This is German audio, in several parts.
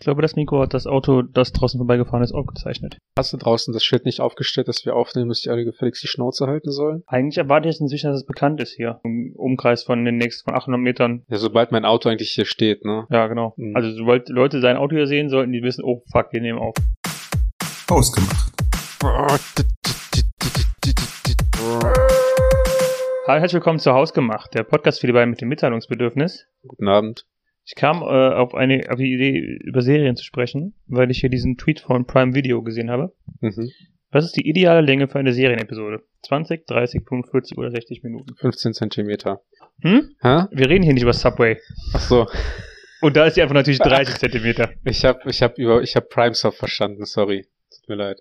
Ich glaube, das Mikro hat das Auto, das draußen vorbeigefahren ist, aufgezeichnet. Hast du draußen das Schild nicht aufgestellt, dass wir aufnehmen, dass die alle gefälligst die Schnauze halten sollen? Eigentlich erwarte ich jetzt inzwischen, dass es bekannt ist hier. Im Umkreis von den nächsten von 800 Metern. Ja, sobald mein Auto eigentlich hier steht, ne? Ja, genau. Mhm. Also sobald Leute sein Auto hier sehen, sollten die wissen, oh fuck, wir nehmen auf. Ausgemacht. Hallo, herzlich willkommen zu Hausgemacht, der Podcast für die beiden mit dem Mitteilungsbedürfnis. Guten Abend. Ich kam äh, auf, eine, auf die Idee, über Serien zu sprechen, weil ich hier diesen Tweet von Prime Video gesehen habe. Mhm. Was ist die ideale Länge für eine Serienepisode? 20, 30, 45 oder 60 Minuten? 15 Zentimeter. Hm? Hä? Wir reden hier nicht über Subway. Ach so. Und da ist die einfach natürlich 30 Zentimeter. Ich hab, ich hab über, ich hab Primesoft verstanden, sorry. Tut mir leid.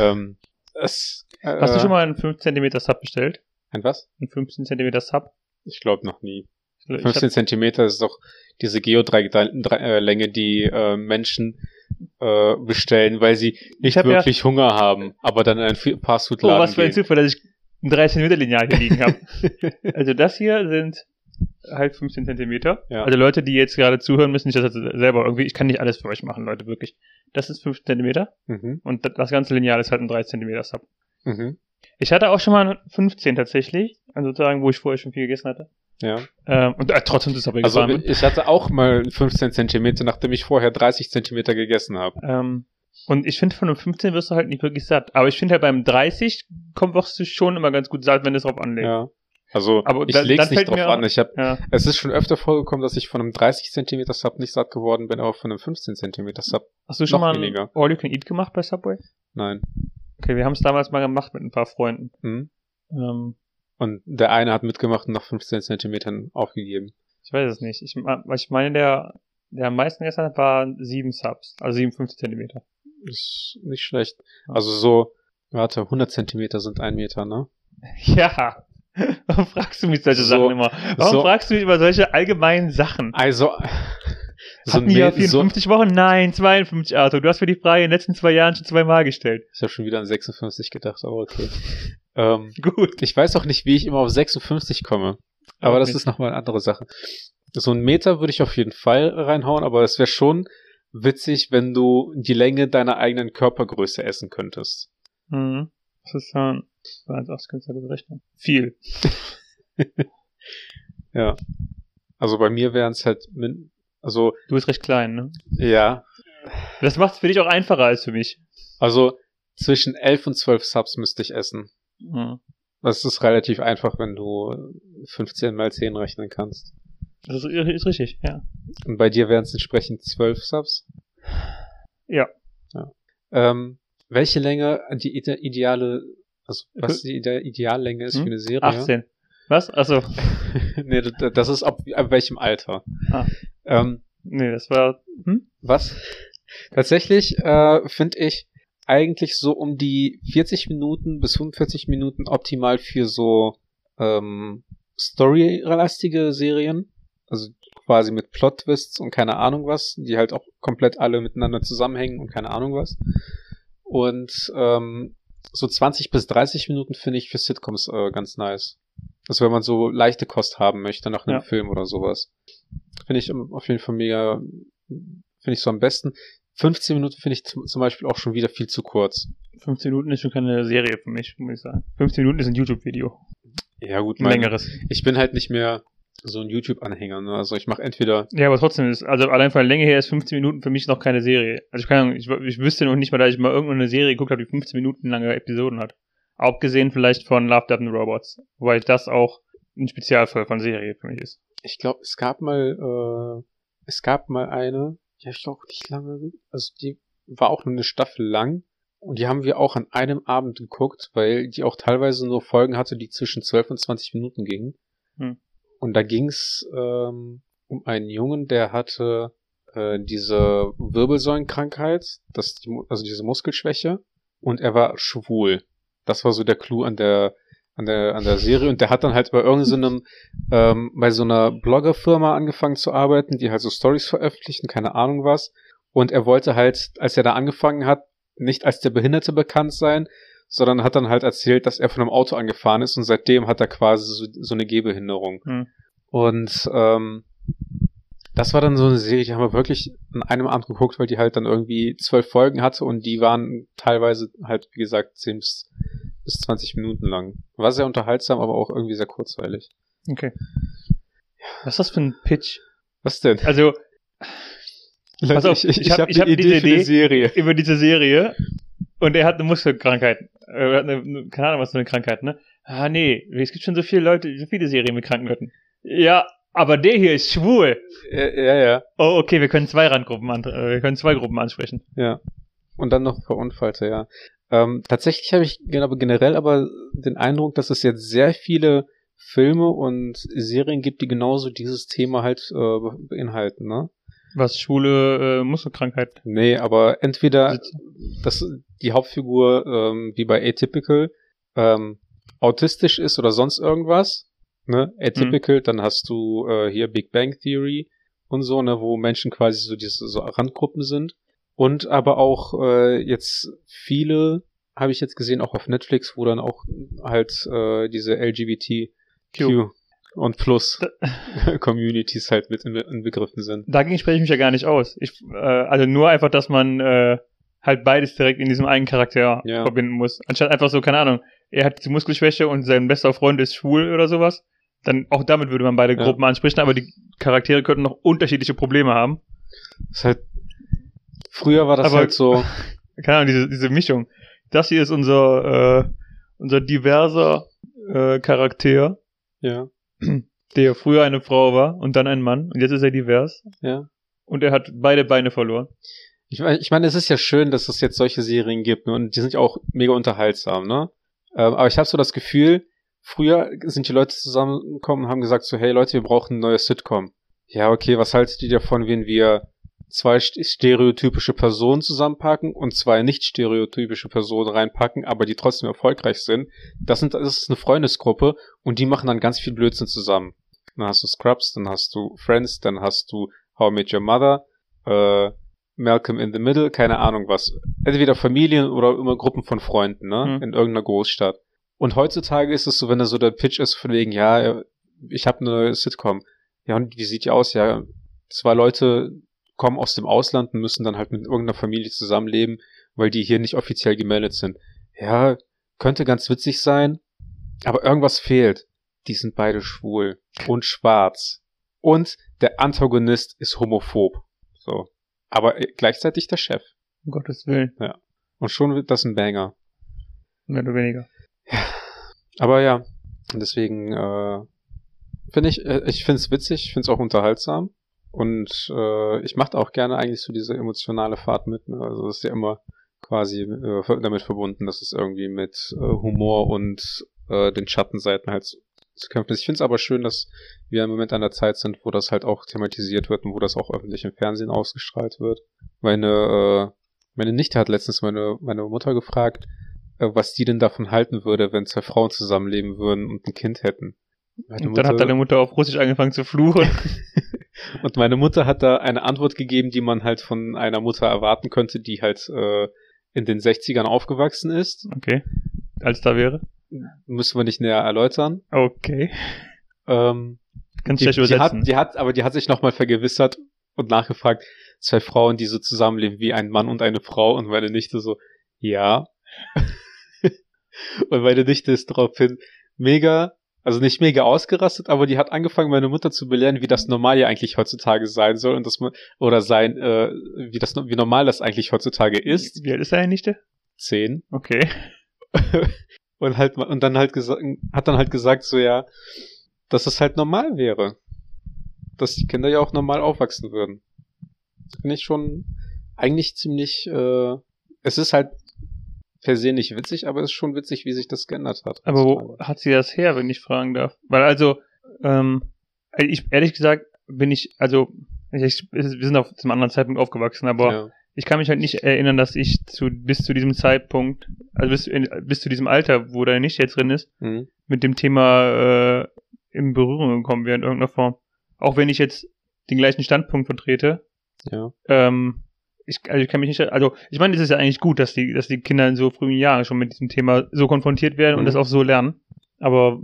ähm, es, äh, Hast du schon mal einen 5 Zentimeter Sub bestellt? Ein was? Einen 15 Zentimeter Sub? Ich glaube noch nie. Ich 15 Zentimeter ist doch diese Geodreieck-Länge, die äh, Menschen äh, bestellen, weil sie nicht hab ja- wirklich Hunger haben, aber dann in einen Fi- Oh, Fastfood-Laden was für ein gehen. Zufall, dass ich ein 3 Zentimeter Lineal hier liegen habe. also das hier sind halt 15 Zentimeter. Ja. Also Leute, die jetzt gerade zuhören, müssen nicht das selber irgendwie, ich kann nicht alles für euch machen, Leute, wirklich. Das ist 15 Zentimeter mhm. und das- ganze Lineal ist halt ein 3 Zentimeter Sub. Mhm. Ich hatte auch schon mal einen 15 tatsächlich, also sozusagen, wo ich vorher schon viel gegessen hatte. Ja. Ähm, und äh, trotzdem ist es aber Also ich hatte auch mal 15 Zentimeter, nachdem ich vorher 30 Zentimeter gegessen habe. Ähm, und ich finde, von einem 15 wirst du halt nicht wirklich satt. Aber ich finde halt beim 30 kommt wirst du schon immer ganz gut satt, wenn du es drauf anlegst. Ja. Also Aber ich da- leg's nicht drauf an. Ich hab, Ja. es ist schon öfter vorgekommen, dass ich von einem 30 Zentimeter Sub nicht satt geworden bin, aber von einem 15 Zentimeter Sub. Hast du schon mal weniger. All You Can Eat gemacht bei Subway? Nein. Okay, wir haben es damals mal gemacht mit ein paar Freunden. Hm? Ähm, Und der eine hat mitgemacht und nach 15 Zentimetern aufgegeben. ich weiß es nicht. Ich, ich meine, der, der am meisten gegessen hat, waren sieben Subs. Also 57 Zentimeter. Ist nicht schlecht. Also so, warte, 100 Zentimeter sind ein Meter, ne? Ja. Warum fragst du mich solche So- Sachen immer? Warum so- fragst du mich über solche allgemeinen Sachen? Also, so Hatten ja Me- so, 54 Wochen? Nein, 52, Arthur. Du hast mir die Frage in den letzten zwei Jahren schon zweimal gestellt. ich habe schon wieder an 56 gedacht, aber okay. ähm, Gut. ich weiß auch nicht, wie ich immer auf 56 komme. Aber Auch das ist nochmal eine andere Sache. So ein Meter würde ich auf jeden Fall reinhauen, aber es wäre schon witzig, wenn du die Länge deiner eigenen Körpergröße essen könntest. Mhm. Das ist dann, das kannst du ja gut rechnen. Viel. Ja. Also bei mir wären es halt, also Du bist recht klein, ne? ja, Das macht es für dich auch einfacher als für mich. also zwischen 11 und 12 Subs müsste ich essen. Mhm. Das ist relativ einfach, wenn du 15 mal 10 rechnen kannst. Das ist, ist richtig, ja. Und bei dir wären es entsprechend 12 Subs. Ja. ja. Ähm, welche Länge die ide ideale, also was die ide Ideallänge ist Hm? für eine Serie? 18. Was? Also, nee, das ist ab, ab welchem Alter. Ah. Ähm, nee, das war, hm? was? Tatsächlich äh, finde ich eigentlich so um die 40 Minuten bis 45 Minuten optimal für so ähm, storylastige Serien. Also quasi mit Plot-Twists und keine Ahnung was, die halt auch komplett alle miteinander zusammenhängen und keine Ahnung was. Und ähm, so 20 bis 30 Minuten finde ich für Sitcoms äh, ganz nice. Also wenn man so leichte Kost haben möchte nach einem Ja. Film oder sowas. Finde ich ähm, auf jeden Fall mega, finde ich so am besten. 15 Minuten finde ich zum, Beispiel auch schon wieder viel zu kurz. 15 Minuten ist schon keine Serie für mich, muss ich sagen. 15 Minuten ist ein YouTube-Video. Ja gut, Ein mein, längeres. ich bin halt nicht mehr so ein YouTube-Anhänger. Ne? Also ich mache entweder, Ja, aber trotzdem ist, also allein von der Länge her ist 15 Minuten für mich noch keine Serie. Also ich kann, ich, ich wüsste noch nicht mal, dass ich mal irgendeine Serie geguckt habe, die 15 Minuten lange Episoden hat. Abgesehen vielleicht von Love, Death and Robots. Wobei das auch ein Spezialfall von Serie für mich ist. ich glaube, es gab mal, äh, es gab mal eine, die habe ich auch nicht lange, also die war auch nur eine Staffel lang. Und die haben wir auch an einem Abend geguckt, weil die auch teilweise nur Folgen hatte, die zwischen 12 und 20 Minuten gingen. Hm. Und da ging's ähm, um einen Jungen, der hatte äh, diese Wirbelsäulenkrankheit, das, also diese Muskelschwäche, und er war schwul. Das war so der Clou an der an der an der Serie und der hat dann halt bei irgendeinem ähm, bei so einer Bloggerfirma angefangen zu arbeiten, die halt so Stories veröffentlichen, keine Ahnung was. Und er wollte halt, als er da angefangen hat, nicht als der Behinderte bekannt sein, sondern hat dann halt erzählt, dass er von einem Auto angefahren ist und seitdem hat er quasi so, so eine Gehbehinderung. Hm. Und ähm, Das war dann so eine Serie, die haben wir wirklich an einem Abend geguckt, weil die halt dann irgendwie zwölf Folgen hatte und die waren teilweise halt, wie gesagt, zehn bis, bis 20 Minuten lang. War sehr unterhaltsam, aber auch irgendwie sehr kurzweilig. Okay. Was ist das für ein Pitch? Was denn? Also, Leute, pass auf, ich, ich, ich ich hab- habe ich hab eine diese Idee Idee. Serie. über diese Serie und er hat eine Muskelkrankheit. Er hat eine, eine- keine Ahnung, was für eine Krankheit, ne? Ah, nee, es gibt schon so viele Leute, so viele Serien mit kranken Leuten. Ja, aber der hier ist schwul. Ja, ja, ja. Oh, okay, wir können zwei Randgruppen, an, äh, wir können zwei Gruppen ansprechen. Ja. Und dann noch Verunfallte, ja. Ähm, tatsächlich habe ich generell aber den Eindruck, dass es jetzt sehr viele Filme und Serien gibt, die genauso dieses Thema halt äh, be- beinhalten, ne? Was schwule äh, Muskelkrankheit. Nee, aber entweder dass die Hauptfigur ähm, wie bei Atypical ähm, autistisch ist oder sonst irgendwas, ne? Atypical, dann hast du äh, hier Big Bang Theory und so, ne, wo Menschen quasi so diese so Randgruppen sind. Und aber auch äh, jetzt viele habe ich jetzt gesehen, auch auf Netflix, wo dann auch halt äh, diese LGBTQ und Plus Communities halt mit in, inbegriffen sind. Dagegen spreche ich mich ja gar nicht aus. Ich, äh, also nur einfach, dass man äh, halt beides direkt in diesem einen Charakter Ja. verbinden muss. Anstatt einfach so, keine Ahnung, er hat die Muskelschwäche und sein bester Freund ist schwul oder sowas. Dann auch damit würde man beide Ja. Gruppen ansprechen, aber die Charaktere könnten noch unterschiedliche Probleme haben. ist halt früher war das Aber- halt so Keine Ahnung, diese, diese Mischung. Das hier ist unser, äh, unser diverser äh, Charakter, ja der früher eine Frau war und dann ein Mann und jetzt ist er divers ja und er hat beide Beine verloren. Ich meine, ich meine, es ist ja schön, dass es jetzt solche Serien gibt, ne? Und die sind ja auch mega unterhaltsam, ne? Ähm, aber ich habe so das Gefühl, früher sind die Leute zusammengekommen und haben gesagt so, hey Leute, wir brauchen ein neues Sitcom. Ja, okay, was haltet ihr davon, wenn wir zwei st- stereotypische Personen zusammenpacken und zwei nicht stereotypische Personen reinpacken, aber die trotzdem erfolgreich sind? Das sind, das ist eine Freundesgruppe und die machen dann ganz viel Blödsinn zusammen. Dann hast du Scrubs, dann hast du Friends, dann hast du How I Met Your Mother, äh, Malcolm in the Middle, keine Ahnung was. Entweder Familien oder immer Gruppen von Freunden, ne? Hm. In irgendeiner Großstadt. Und heutzutage ist es so, wenn da so der Pitch ist von wegen, ja, ich habe eine Sitcom. Ja, und wie sieht die aus? Ja, zwei Leute kommen aus dem Ausland und müssen dann halt mit irgendeiner Familie zusammenleben, weil die hier nicht offiziell gemeldet sind. Ja, könnte ganz witzig sein, aber irgendwas fehlt. Die sind beide schwul und schwarz. Und der Antagonist ist homophob. So. Aber äh, gleichzeitig der Chef. Um Gottes Willen. Und schon wird das ein Banger. Mehr oder weniger. Aber ja, deswegen äh, finde ich, äh, ich finde es witzig, ich finde es auch unterhaltsam. Und äh, ich mache auch gerne eigentlich so diese emotionale Fahrt mit. Ne? Also das ist ja immer quasi äh, damit verbunden, dass es irgendwie mit äh, Humor und äh, den Schattenseiten halt zu kämpfen ist. Ich finde es aber schön, dass wir im Moment an der Zeit sind, wo das halt auch thematisiert wird und wo das auch öffentlich im Fernsehen ausgestrahlt wird. Meine, äh, meine Nichte hat letztens meine, meine Mutter gefragt, äh, was die denn davon halten würde, wenn zwei Frauen zusammenleben würden und ein Kind hätten. Meine Und dann hat deine Mutter auf Russisch angefangen zu fluchen. und meine Mutter hat da eine Antwort gegeben, die man halt von einer Mutter erwarten könnte, die halt äh, in den 60ern aufgewachsen ist. Okay. Als da wäre. Müssen wir nicht näher erläutern. Okay. Ähm, Ganz die, schlecht die, übersetzen. hat, die hat, aber die hat sich nochmal vergewissert und nachgefragt, zwei Frauen, die so zusammenleben wie ein Mann und eine Frau und meine Nichte so, ja. und meine Nichte ist daraufhin mega, also nicht mega ausgerastet, aber die hat angefangen, meine Mutter zu belehren, wie das normal ja eigentlich heutzutage sein soll und dass man, oder sein, äh, wie das, wie normal das eigentlich heutzutage ist. Wie alt ist deine Nichte? Zehn. Okay. und halt und dann halt gesagt hat dann halt gesagt so ja dass es halt normal wäre dass die Kinder ja auch normal aufwachsen würden das finde ich schon eigentlich ziemlich äh, es ist halt per se nicht witzig aber es ist schon witzig wie sich das geändert hat Aber wo hat sie das her, wenn ich fragen darf? Weil also, ähm, ich ehrlich gesagt bin ich, also ich, wir sind auf zum anderen Zeitpunkt aufgewachsen, aber ja. ich kann mich halt nicht erinnern, dass ich zu bis zu diesem Zeitpunkt, also bis, in, bis zu diesem Alter, wo deine Nichte jetzt drin ist, Mhm. mit dem Thema äh, in Berührung gekommen wäre in irgendeiner Form. Auch wenn ich jetzt den gleichen Standpunkt vertrete, ja ähm, ich, also ich kann mich nicht, also ich meine, es ist ja eigentlich gut, dass die, dass die Kinder in so frühen Jahren schon mit diesem Thema so konfrontiert werden und Mhm. das auch so lernen. Aber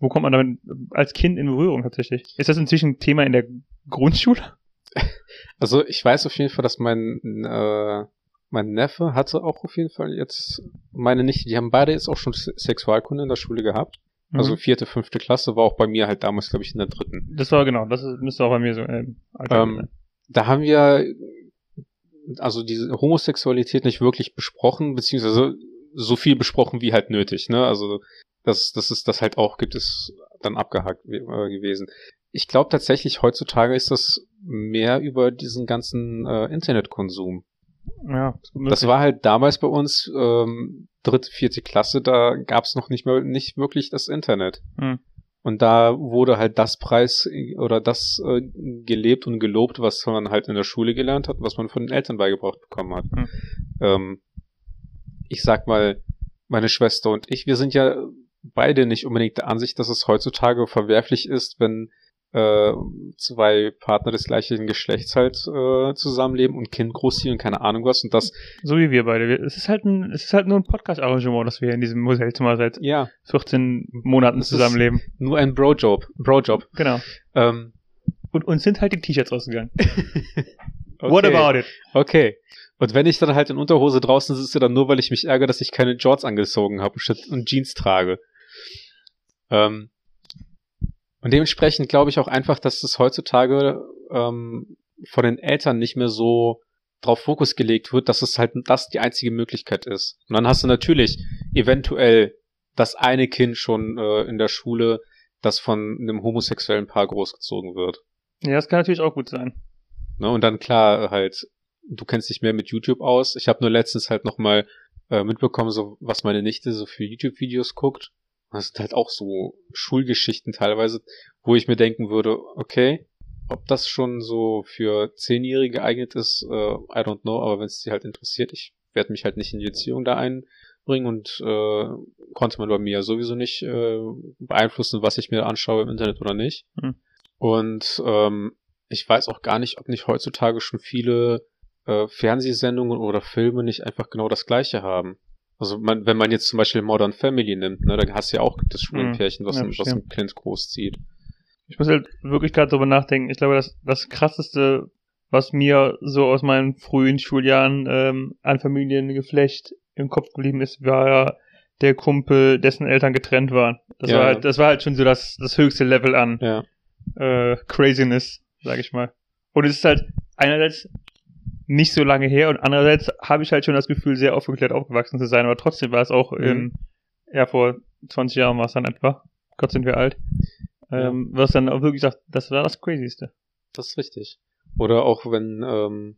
wo kommt man damit als Kind in Berührung tatsächlich? Ist das inzwischen ein Thema in der Grundschule? Also ich weiß auf jeden Fall, dass mein, äh, mein Neffe hatte auch auf jeden Fall jetzt, meine Nichte, die haben beide jetzt auch schon Se- Sexualkunde in der Schule gehabt. Also Mhm. vierte, fünfte Klasse war auch bei mir halt damals, glaube ich, in der dritten. das war genau, das müsste auch bei mir so Alter Ähm, sein. Da haben wir also diese Homosexualität nicht wirklich besprochen, beziehungsweise so viel besprochen wie halt nötig, ne? Also dass, dass es das halt auch gibt, ist dann abgehakt äh, gewesen. Ich glaube tatsächlich, heutzutage ist das mehr über diesen ganzen äh, Internetkonsum. Ja, Das war halt damals bei uns ähm, dritte, vierte Klasse, da gab's noch nicht mehr nicht wirklich das Internet. Hm. Und da wurde halt das Preis oder das äh, gelebt und gelobt, was man halt in der Schule gelernt hat, was man von den Eltern beigebracht bekommen hat. Hm. Ähm, ich sag mal, meine Schwester und ich, wir sind ja beide nicht unbedingt der Ansicht, dass es heutzutage verwerflich ist, wenn äh, zwei Partner des gleichen Geschlechts halt äh, zusammenleben und Kind großziehen und keine Ahnung was und das so wie wir beide. Es ist halt ein, es ist halt nur ein Podcast-Arrangement, das wir in diesem Hotelzimmer seit ja 14 Monaten Das zusammenleben. nur ein Bro-Job, Bro-Job. Genau. Ähm, Und uns sind halt die T-Shirts rausgegangen. okay. What about it? Okay. Und wenn ich dann halt in Unterhose draußen sitze, dann nur, weil ich mich ärgere, dass ich keine Jorts angezogen habe statt und Jeans trage. Ähm, und dementsprechend glaube ich auch einfach, dass es heutzutage ähm, von den Eltern nicht mehr so drauf Fokus gelegt wird, dass es halt das die einzige Möglichkeit ist. Und dann hast du natürlich eventuell das eine Kind schon äh, in der Schule, das von einem homosexuellen Paar großgezogen wird. Ja, das kann natürlich auch gut sein. Ne? Und dann klar halt, du kennst dich mehr mit YouTube aus. Ich habe nur letztens halt nochmal äh, mitbekommen, so was meine Nichte so für YouTube-Videos guckt. Das sind halt auch so Schulgeschichten teilweise, wo ich mir denken würde, okay, ob das schon so für Zehnjährige geeignet ist, äh, I don't know, aber wenn es sie halt interessiert, ich werde mich halt nicht in die Beziehung da einbringen und äh, konnte man bei mir ja sowieso nicht äh, beeinflussen, was ich mir anschaue im Internet oder nicht. Hm. Und ähm, ich weiß auch gar nicht, ob nicht heutzutage schon viele äh, Fernsehsendungen oder Filme nicht einfach genau das gleiche haben. Also man, wenn man jetzt zum Beispiel Modern Family nimmt, ne, da hast du ja auch das Mhm. Pärchen, was, Ja, was ein Kind großzieht. Ich muss halt wirklich gerade drüber nachdenken. Ich glaube, das, das krasseste, was mir so aus meinen frühen Schuljahren ähm, an Familiengeflecht im Kopf geblieben ist, war ja der Kumpel, dessen Eltern getrennt waren. Das Ja. war halt, das war halt schon so das, das höchste Level an Ja. äh, Craziness, sag ich mal. Und es ist halt einerseits nicht so lange her und andererseits habe ich halt schon das Gefühl, sehr aufgeklärt aufgewachsen zu sein, aber trotzdem war es auch Mhm. in, ja, vor 20 Jahren war es dann etwa. Gott sind wir alt. Ja. Ähm, was dann auch wirklich sagt, das war das Crazyste. Das ist richtig. Oder auch wenn ähm,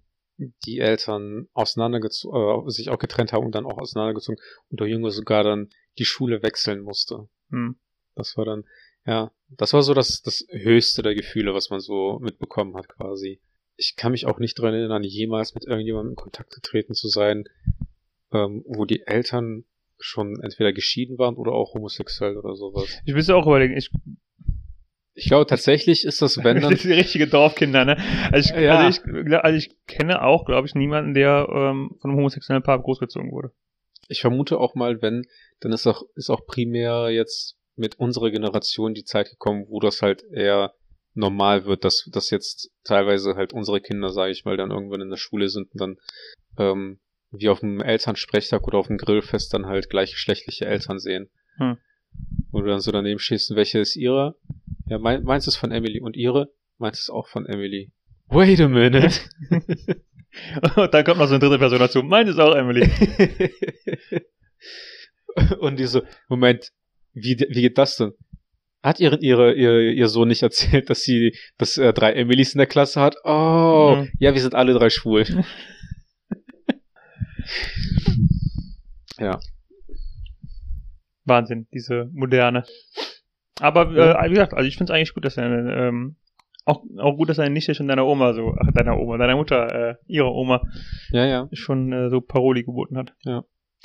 die Eltern auseinandergezogen, äh, sich auch getrennt haben und dann auch auseinandergezogen und der Junge sogar dann die Schule wechseln musste. Hm. Das war dann, ja, das war so das, das höchste der Gefühle, was man so mitbekommen hat quasi. Ich kann mich auch nicht dran erinnern, jemals mit irgendjemandem in Kontakt getreten zu sein, ähm, wo die Eltern schon entweder geschieden waren oder auch homosexuell oder sowas. Ich müsste auch überlegen, ich, Ich glaube tatsächlich ist das, wenn das dann, sind die richtige Dorfkinder, ne? Also ich, Ja. also ich, also ich kenne auch, glaube ich, niemanden, der ähm, von einem homosexuellen Paar großgezogen wurde. ich vermute auch mal, wenn, dann ist auch, ist auch primär jetzt mit unserer Generation die Zeit gekommen, wo das halt eher normal wird, dass, dass jetzt teilweise halt unsere Kinder, sage ich mal, dann irgendwann in der Schule sind und dann ähm, wie auf dem Elternsprechtag oder auf dem Grillfest dann halt gleichgeschlechtliche Eltern sehen. Hm. Wo du dann so daneben stehst, und welche ist ihre? Ja, mein, meins ist von Emily und ihre? Meins ist auch von Emily. Wait a minute. Und dann kommt noch so eine dritte Person dazu. Meine ist auch Emily. und die so, Moment, wie, wie geht das denn? Hat ihre, ihre, ihr, ihr Sohn nicht erzählt, dass sie, dass er drei Emilys in der Klasse hat? Oh, Mhm. ja, wir sind alle drei schwul. ja, Wahnsinn, diese moderne. Aber Ja. äh, wie gesagt, also ich finde es eigentlich gut, dass deine, ähm, auch, auch gut, dass deine Nichte schon deiner Oma so, ach, deiner Oma, deiner Mutter, äh, ihrer Oma ja, ja. schon äh, so Paroli geboten hat.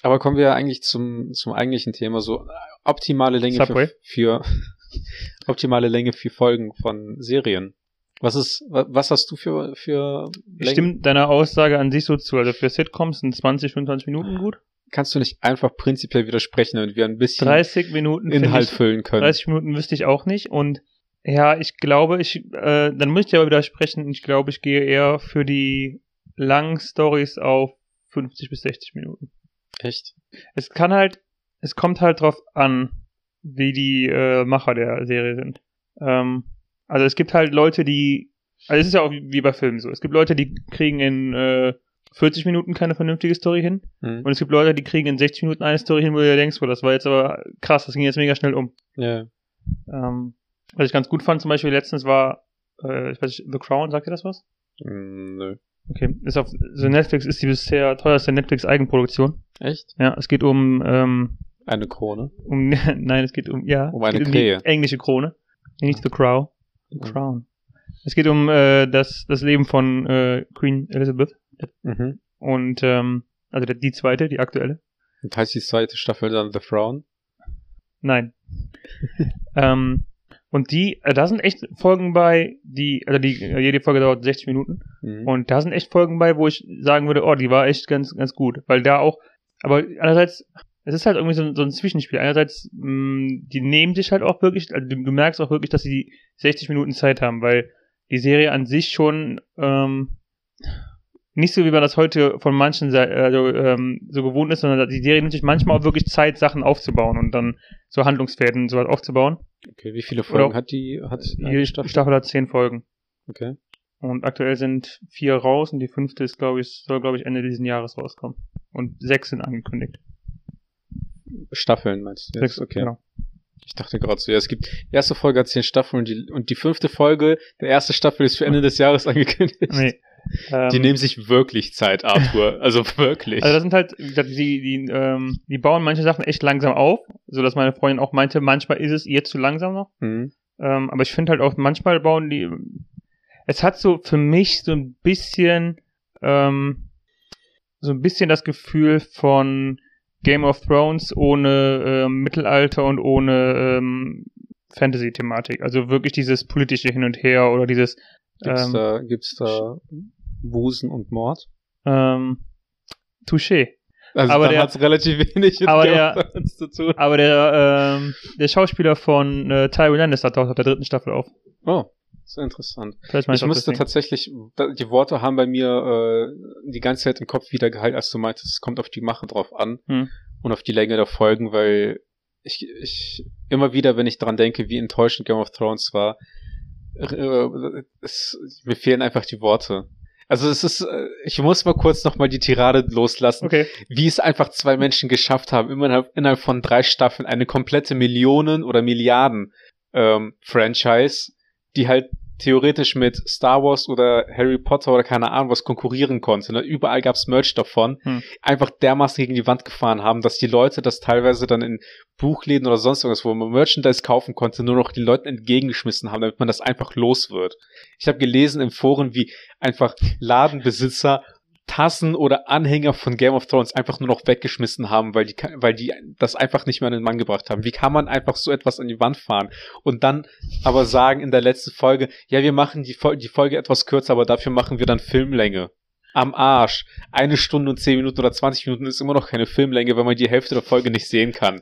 Aber kommen wir eigentlich zum, zum eigentlichen Thema, so äh, optimale Länge Subway? für, für optimale Länge für Folgen von Serien. Was ist, wa- was hast du für, für Längen? Stimmt deiner Aussage an sich so zu? Also für Sitcoms sind 20, 25 Minuten gut? Kannst du nicht einfach prinzipiell widersprechen, damit wir ein bisschen 30 Minuten Inhalt ich, füllen können? 30 Minuten wüsste ich auch nicht und Ja, ich glaube, ich, äh, dann muss ich dir aber widersprechen. Ich glaube, ich gehe eher für die langen Stories auf 50 bis 60 Minuten. Echt? Es kann halt, es kommt halt drauf an, wie die äh, Macher der Serie sind. Ähm, also es gibt halt Leute, die, also es ist ja auch wie bei Filmen so. Es gibt Leute, die kriegen in äh, 40 Minuten keine vernünftige Story hin. Hm. Und es gibt Leute, die kriegen in 60 Minuten eine Story hin, wo du denkst, boah, das war jetzt aber krass, das ging jetzt mega schnell um. Ja. Ähm, was ich ganz gut fand, zum Beispiel letztens war, äh, ich weiß nicht, The Crown, sagt ihr das was? Hm, nö. Okay, ist auf so Netflix ist die bisher teuerste Netflix Eigenproduktion. Echt? Ja, es geht um ähm, Eine Krone? um nein, es geht um ja, Um eine Krähe. die englische Krone, nicht The Crow, The. Crown. Es geht um äh, das das Leben von äh, Queen Elizabeth Mhm. und ähm, also die, zweite, die aktuelle. Und heißt die zweite Staffel dann The Frown? Nein. ähm, und die, äh, da sind echt Folgen bei, die, also die, äh, jede Folge dauert 60 Minuten. Mhm. Und da sind echt Folgen bei, wo ich sagen würde, oh, die war echt ganz, ganz gut. Weil da auch, aber einerseits, es ist halt irgendwie so, ein- so ein Zwischenspiel. Einerseits, mh, die nehmen sich halt auch wirklich, also du, du merkst auch wirklich, dass sie 60 Minuten Zeit haben, weil die Serie an sich schon, ähm, nicht so wie man das heute von manchen also, ähm, so gewohnt ist, sondern die Serie nimmt sich manchmal auch wirklich Zeit, Sachen aufzubauen und dann so Handlungsfäden und sowas aufzubauen. Okay, wie viele Folgen Oder- hat die, hat Jede Staffel? Staffel hat zehn Folgen. Okay. Und aktuell sind vier raus und die fünfte ist, glaube ich, soll, glaube ich, Ende dieses Jahres rauskommen. Und sechs sind angekündigt. Staffeln meinst du jetzt? Sechs, okay. genau. Ich dachte gerade so, ja, es gibt, die erste Folge hat zehn Staffeln und die, und die fünfte Folge der erste Staffel ist für Ende des Jahres angekündigt. Nee. Ähm, Die nehmen sich wirklich Zeit, Arthur. Also wirklich. also das sind halt, wie gesagt, die, die, ähm, die bauen manche Sachen echt langsam auf, so dass meine Freundin auch meinte, manchmal ist es ihr zu langsam noch. mhm. Ähm, aber ich finde halt auch, manchmal bauen die. Es hat so für mich so ein bisschen, ähm, so ein bisschen das Gefühl von Game of Thrones ohne ähm, Mittelalter und ohne ähm, Fantasy-Thematik. Also wirklich dieses politische Hin und Her oder dieses Gibt's ähm, da, gibt's da Busen und Mord? ähm, Touché. Also Aber der- hat's relativ wenig mit aber der- zu tun. Aber der, ähm, der Schauspieler von äh, Tywin Lannister taucht auf der dritten Staffel auf. Oh, sehr interessant. Vielleicht Ich musste tatsächlich, die Worte haben bei mir äh, die ganze Zeit im Kopf wieder gehalten, als du meintest, es kommt auf die Mache drauf an Hm. und auf die Länge der Folgen, weil ich, ich immer wieder, wenn ich dran denke, wie enttäuschend Game of Thrones war, äh, es, mir fehlen einfach die Worte. Also es ist, äh, ich muss mal kurz nochmal die Tirade loslassen, Okay. wie es einfach zwei Menschen geschafft haben, innerhalb, innerhalb von drei Staffeln eine komplette Millionen oder Milliarden ähm, Franchise, die halt theoretisch mit Star Wars oder Harry Potter oder keine Ahnung was konkurrieren konnte. Ne? Überall gab's Merch davon. Hm. Einfach dermaßen gegen die Wand gefahren haben, dass die Leute das teilweise dann in Buchläden oder sonst irgendwas, wo man Merchandise kaufen konnte, nur noch den Leuten entgegengeschmissen haben, damit man das einfach los wird. Ich habe gelesen in Foren, wie einfach Ladenbesitzer Tassen oder Anhänger von Game of Thrones einfach nur noch weggeschmissen haben, weil die, weil die das einfach nicht mehr an den Mann gebracht haben. Wie kann man einfach so etwas an die Wand fahren und dann aber sagen in der letzten Folge, ja, wir machen die, Fol die Folge etwas kürzer, aber dafür machen wir dann Filmlänge. Am Arsch. Eine Stunde und zehn Minuten oder 20 Minuten ist immer noch keine Filmlänge, wenn man die Hälfte der Folge nicht sehen kann.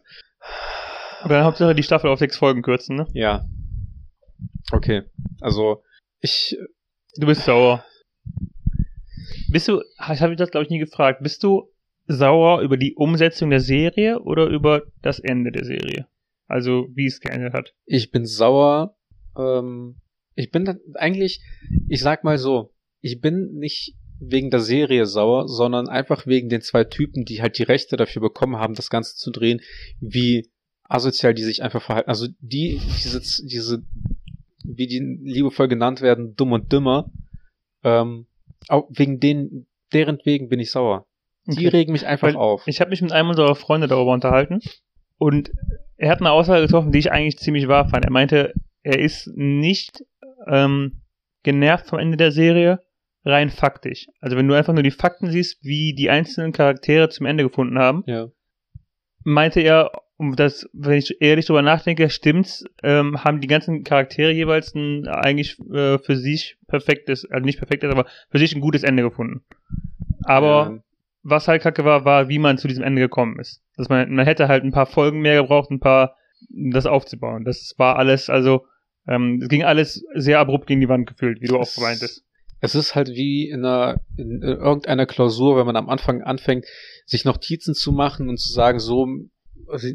Aber dann Hauptsache die Staffel auf sechs Folgen kürzen, ne? Ja. Okay. Also, ich, Du bist sauer. Bist du, ich habe das glaube ich nie gefragt, bist du sauer über die Umsetzung der Serie oder über das Ende der Serie? Also wie es geendet hat. ich bin sauer. Ähm, ich bin eigentlich, ich sag mal so, ich bin nicht wegen der Serie sauer, sondern einfach wegen den zwei Typen, die halt die Rechte dafür bekommen haben, das Ganze zu drehen, wie asozial die sich einfach verhalten. Also die, diese, diese, wie die liebevoll genannt werden, dumm und dümmer, ähm, auch wegen denen, deren wegen bin ich sauer. Die Okay. regen mich einfach Weil auf. Ich habe mich mit einem unserer Freunde darüber unterhalten und er hat eine Aussage getroffen, die ich eigentlich ziemlich wahr fand. Er meinte, er ist nicht ähm, genervt vom Ende der Serie, rein faktisch. Also wenn du einfach nur die Fakten siehst, wie die einzelnen Charaktere zum Ende gefunden haben, ja. meinte er, um das, wenn ich ehrlich drüber nachdenke, stimmt's, ähm, haben die ganzen Charaktere jeweils ein eigentlich äh, für sich perfektes, also nicht perfektes, aber für sich ein gutes Ende gefunden. Aber Ähm, was halt kacke war, war, wie man zu diesem Ende gekommen ist. Dass man, man hätte halt ein paar Folgen mehr gebraucht, ein paar, das aufzubauen. Das war alles, also, Ähm, es ging alles sehr abrupt gegen die Wand gefühlt, wie du auch Es- meintest. Es ist halt wie in, einer, in irgendeiner Klausur, wenn man am Anfang anfängt, sich Notizen zu machen und zu sagen, so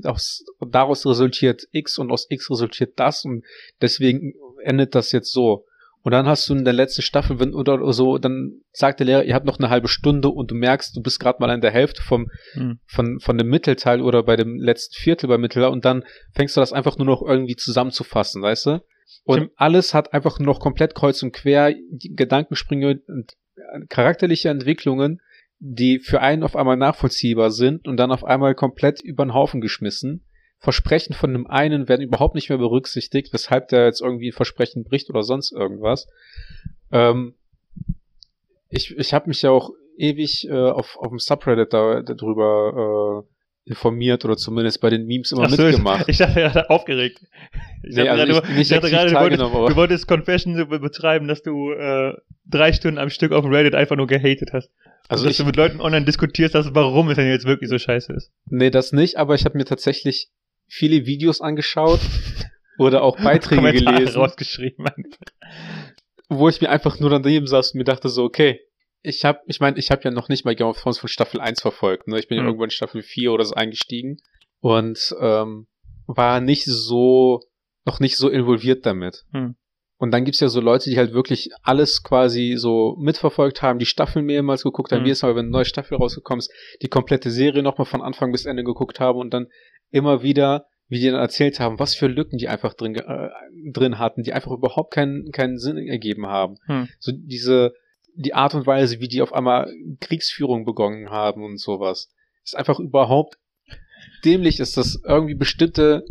aus, daraus resultiert X und aus X resultiert das und deswegen endet das jetzt so. Und dann hast du in der letzten Staffel, wenn oder so, dann sagt der Lehrer, ihr habt noch eine halbe Stunde und du merkst, du bist gerade mal an der Hälfte vom Hm. von von dem Mittelteil oder bei dem letzten Viertel bei Mittel und dann fängst du das einfach nur noch irgendwie zusammenzufassen, weißt du? Und alles hat einfach nur noch komplett kreuz und quer die Gedankensprünge und äh, charakterliche Entwicklungen, die für einen auf einmal nachvollziehbar sind und dann auf einmal komplett über den Haufen geschmissen. Versprechen von dem einen werden überhaupt nicht mehr berücksichtigt, weshalb der jetzt irgendwie ein Versprechen bricht oder sonst irgendwas. Ähm, ich ich habe mich ja auch ewig äh, auf, auf dem Subreddit da, darüber äh, informiert oder zumindest bei den Memes immer Ach so, mitgemacht. Ich dachte gerade aufgeregt. Ich Nee, also gerade, nicht- nicht ich aktiv gerade du, wolltest, du wolltest Confession betreiben, dass du äh, drei Stunden am Stück auf Reddit einfach nur gehatet hast. Also dass ich, du mit Leuten online diskutierst, hast, warum es denn jetzt wirklich so scheiße ist. nee, das nicht, aber ich habe mir tatsächlich viele Videos angeschaut oder auch Beiträge gelesen, rausgeschrieben. wo ich mir einfach nur daneben saß und mir dachte so, okay, ich habe, ich meine, ich habe ja noch nicht mal Game of Thrones von Staffel 1 verfolgt, ne? Ich bin ja Hm. irgendwann in Staffel 4 oder so eingestiegen und ähm, war nicht so, noch nicht so involviert damit. Hm. Und dann gibt's ja so Leute, die halt wirklich alles quasi so mitverfolgt haben, die Staffeln mehrmals geguckt haben, Mhm. jedes Mal, wenn eine neue Staffel rausgekommen ist, die komplette Serie nochmal von Anfang bis Ende geguckt haben und dann immer wieder, wie die dann erzählt haben, was für Lücken die einfach drin, äh, drin hatten, die einfach überhaupt keinen, keinen Sinn ergeben haben. Hm. So diese, die Art und Weise, wie die auf einmal Kriegsführung begonnen haben und sowas, ist einfach überhaupt dämlich ist, dass irgendwie bestimmte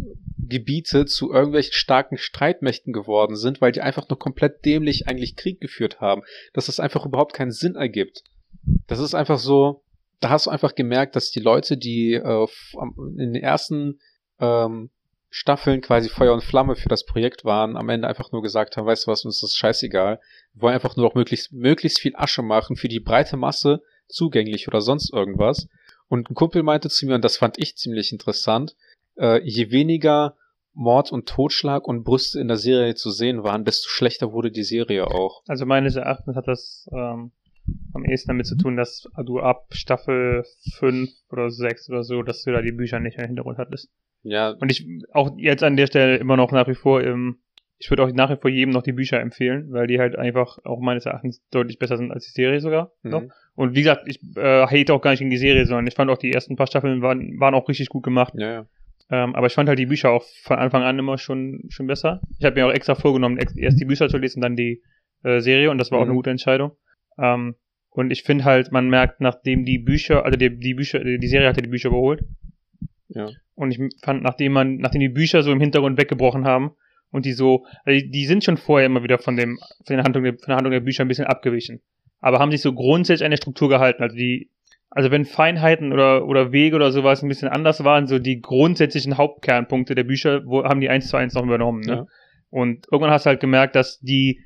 Gebiete zu irgendwelchen starken Streitmächten geworden sind, weil die einfach nur komplett dämlich eigentlich Krieg geführt haben. Dass das einfach überhaupt keinen Sinn ergibt. Das ist einfach so, da hast du einfach gemerkt, dass die Leute, die äh, in den ersten ähm, Staffeln quasi Feuer und Flamme für das Projekt waren, am Ende einfach nur gesagt haben, weißt du was, uns ist das scheißegal. Wir wollen einfach nur noch möglichst, möglichst viel Asche machen, für die breite Masse zugänglich oder sonst irgendwas. Und ein Kumpel meinte zu mir, und das fand ich ziemlich interessant, äh, je weniger Mord und Totschlag und Brüste in der Serie zu sehen waren, desto schlechter wurde die Serie auch. Also meines Erachtens hat das ähm, am ehesten damit zu tun, dass du ab Staffel 5 oder 6 oder so, dass du da die Bücher nicht mehr im Hintergrund hattest. Ja, Und ich auch jetzt an der Stelle immer noch nach wie vor im, ich würde auch nach wie vor jedem noch die Bücher empfehlen, weil die halt einfach auch meines Erachtens deutlich besser sind als die Serie sogar. mhm. Und wie gesagt, ich äh, hate auch gar nicht gegen die Serie, sondern ich fand auch die ersten paar Staffeln waren, waren auch richtig gut gemacht. ja, ja. Ähm, aber ich fand halt die Bücher auch von Anfang an immer schon, schon besser. Ich habe mir auch extra vorgenommen, ex erst die Bücher zu lesen, dann die äh, Serie und das war auch Mhm. eine gute Entscheidung. Ähm, und ich finde halt, man merkt, nachdem die Bücher, also die, die Bücher, die Serie hatte die Bücher überholt. Ja. Und ich fand, nachdem man, nachdem die Bücher so im Hintergrund weggebrochen haben und die so, also die, die sind schon vorher immer wieder von dem, von der Handlung, der- von der Handlung der Bücher ein bisschen abgewichen. Aber haben sich so grundsätzlich an der Struktur gehalten. Also die, also wenn Feinheiten oder, oder Wege oder sowas ein bisschen anders waren, so die grundsätzlichen Hauptkernpunkte der Bücher, wo, haben die eins zu eins noch übernommen, ne? Ja. Und irgendwann hast du halt gemerkt, dass die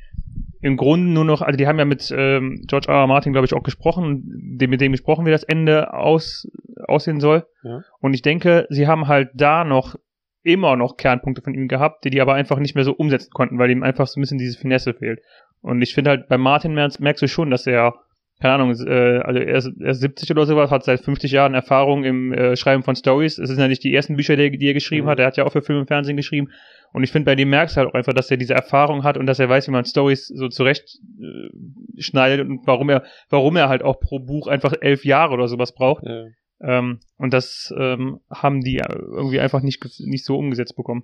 im Grunde nur noch, also die haben ja mit ähm, George R. R. Martin, glaube ich, auch gesprochen, dem, mit dem gesprochen, wie das Ende aus, aussehen soll. Ja. Und ich denke, sie haben halt da noch immer noch Kernpunkte von ihm gehabt, die die aber einfach nicht mehr so umsetzen konnten, weil ihm einfach so ein bisschen diese Finesse fehlt. Und ich finde halt, bei Martin merkst, merkst du schon, dass er, keine Ahnung, äh, also er ist, er ist 70 oder sowas, hat seit 50 Jahren Erfahrung im äh, Schreiben von Stories. Es sind ja nicht die ersten Bücher, die, die er geschrieben Mhm. hat. Er hat ja auch für Film und Fernsehen geschrieben. Und ich finde, bei dem merkst du halt auch einfach, dass er diese Erfahrung hat und dass er weiß, wie man Stories so zurecht äh, schneidet und warum er, warum er halt auch pro Buch einfach elf Jahre oder sowas braucht. ja. Ähm, und das ähm, haben die irgendwie einfach nicht, nicht so umgesetzt bekommen.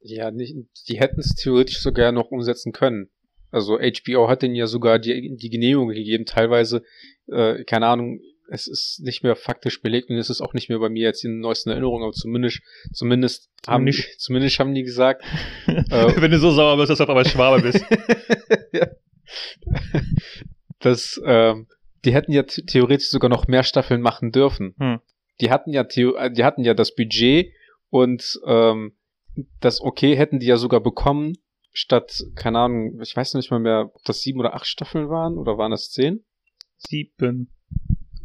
Ja, nicht, die hätten es theoretisch sogar noch umsetzen können. Also HBO hat denen ja sogar die, die Genehmigung gegeben, teilweise, äh, keine Ahnung, es ist nicht mehr faktisch belegt und es ist auch nicht mehr bei mir jetzt in den neuesten Erinnerungen, aber zumindest, zumindest haben die, Zumindest. zumindest haben die gesagt, Wenn du so sauer bist, dass du auf einmal Schwabe bist. ja. dass ähm, die hätten ja th- theoretisch sogar noch mehr Staffeln machen dürfen. Hm. Die hatten ja äh, die hatten ja das Budget und ähm, das Okay hätten die ja sogar bekommen, statt, keine Ahnung, ich weiß nicht mal mehr, ob das sieben oder acht Staffeln waren oder waren das zehn? Sieben.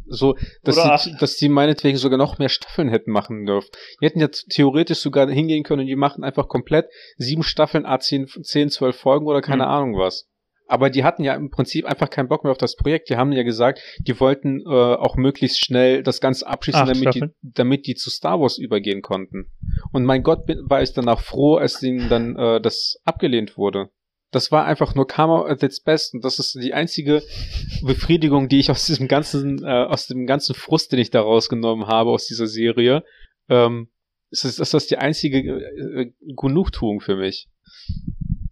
So, dass Oder die, dass die meinetwegen sogar noch mehr Staffeln hätten machen dürfen. Die hätten ja theoretisch sogar hingehen können und die machen einfach komplett sieben Staffeln, a 10, 10 12 Folgen oder keine Mhm. Ahnung was. Aber die hatten ja im Prinzip einfach keinen Bock mehr auf das Projekt. Die haben ja gesagt, die wollten äh, auch möglichst schnell das Ganze abschließen, damit die, damit die zu Star Wars übergehen konnten. Und mein Gott, bin, war ich danach froh, als ihnen dann äh, das abgelehnt wurde. Das war einfach nur Karma at its best und das ist die einzige Befriedigung, die ich aus diesem ganzen, äh, aus dem ganzen Frust, den ich da rausgenommen habe aus dieser Serie. Ähm, ist, das, ist das die einzige äh, Genugtuung für mich.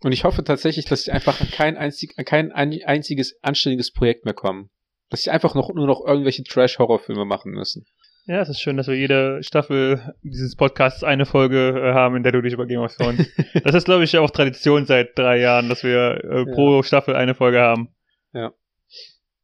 Und ich hoffe tatsächlich, dass sie einfach an kein, einzig, an kein ein, einziges anständiges Projekt mehr kommen. Dass sie einfach noch, nur noch irgendwelche Trash-Horrorfilme machen müssen. Ja, es ist schön, dass wir jede Staffel dieses Podcasts eine Folge äh, haben, in der du dich über Game of Thrones. das ist, glaube ich, auch Tradition seit drei Jahren, dass wir äh, Ja. pro Staffel eine Folge haben. Ja.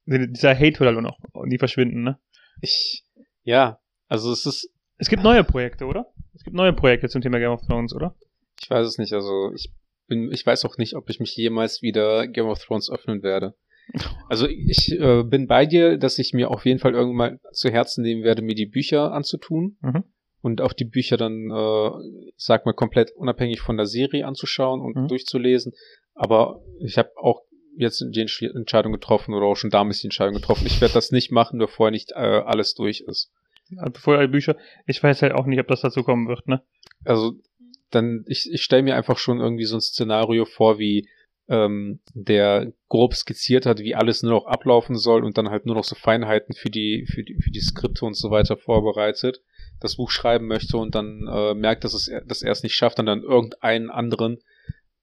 Dieser Hate wird halt noch nie verschwinden, ne? Ich, ja, also es ist, Es gibt neue Projekte, oder? Gibt neue Projekte zum Thema Game of Thrones, oder? ich weiß es nicht, also ich bin, ich weiß auch nicht, ob ich mich jemals wieder Game of Thrones öffnen werde. Also ich äh, bin bei dir, dass ich mir auf jeden Fall irgendwann mal zu Herzen nehmen werde, mir die Bücher anzutun Mhm. und auch die Bücher dann, äh, ich sag mal, komplett unabhängig von der Serie anzuschauen und Mhm. durchzulesen. Aber ich habe auch jetzt die Entsch- Entscheidung getroffen oder auch schon damals die Entscheidung getroffen. Ich werde das nicht machen, bevor nicht äh, alles durch ist. Also Bevor alle Bücher. Ich weiß halt auch nicht, ob das dazu kommen wird, ne? Also dann, ich, ich stelle mir einfach schon irgendwie so ein Szenario vor, wie ähm, der grob skizziert hat, wie alles nur noch ablaufen soll und dann halt nur noch so Feinheiten für die, für die, für die Skripte und so weiter vorbereitet, das Buch schreiben möchte und dann äh, merkt, dass, es, dass er es nicht schafft und dann irgendeinen anderen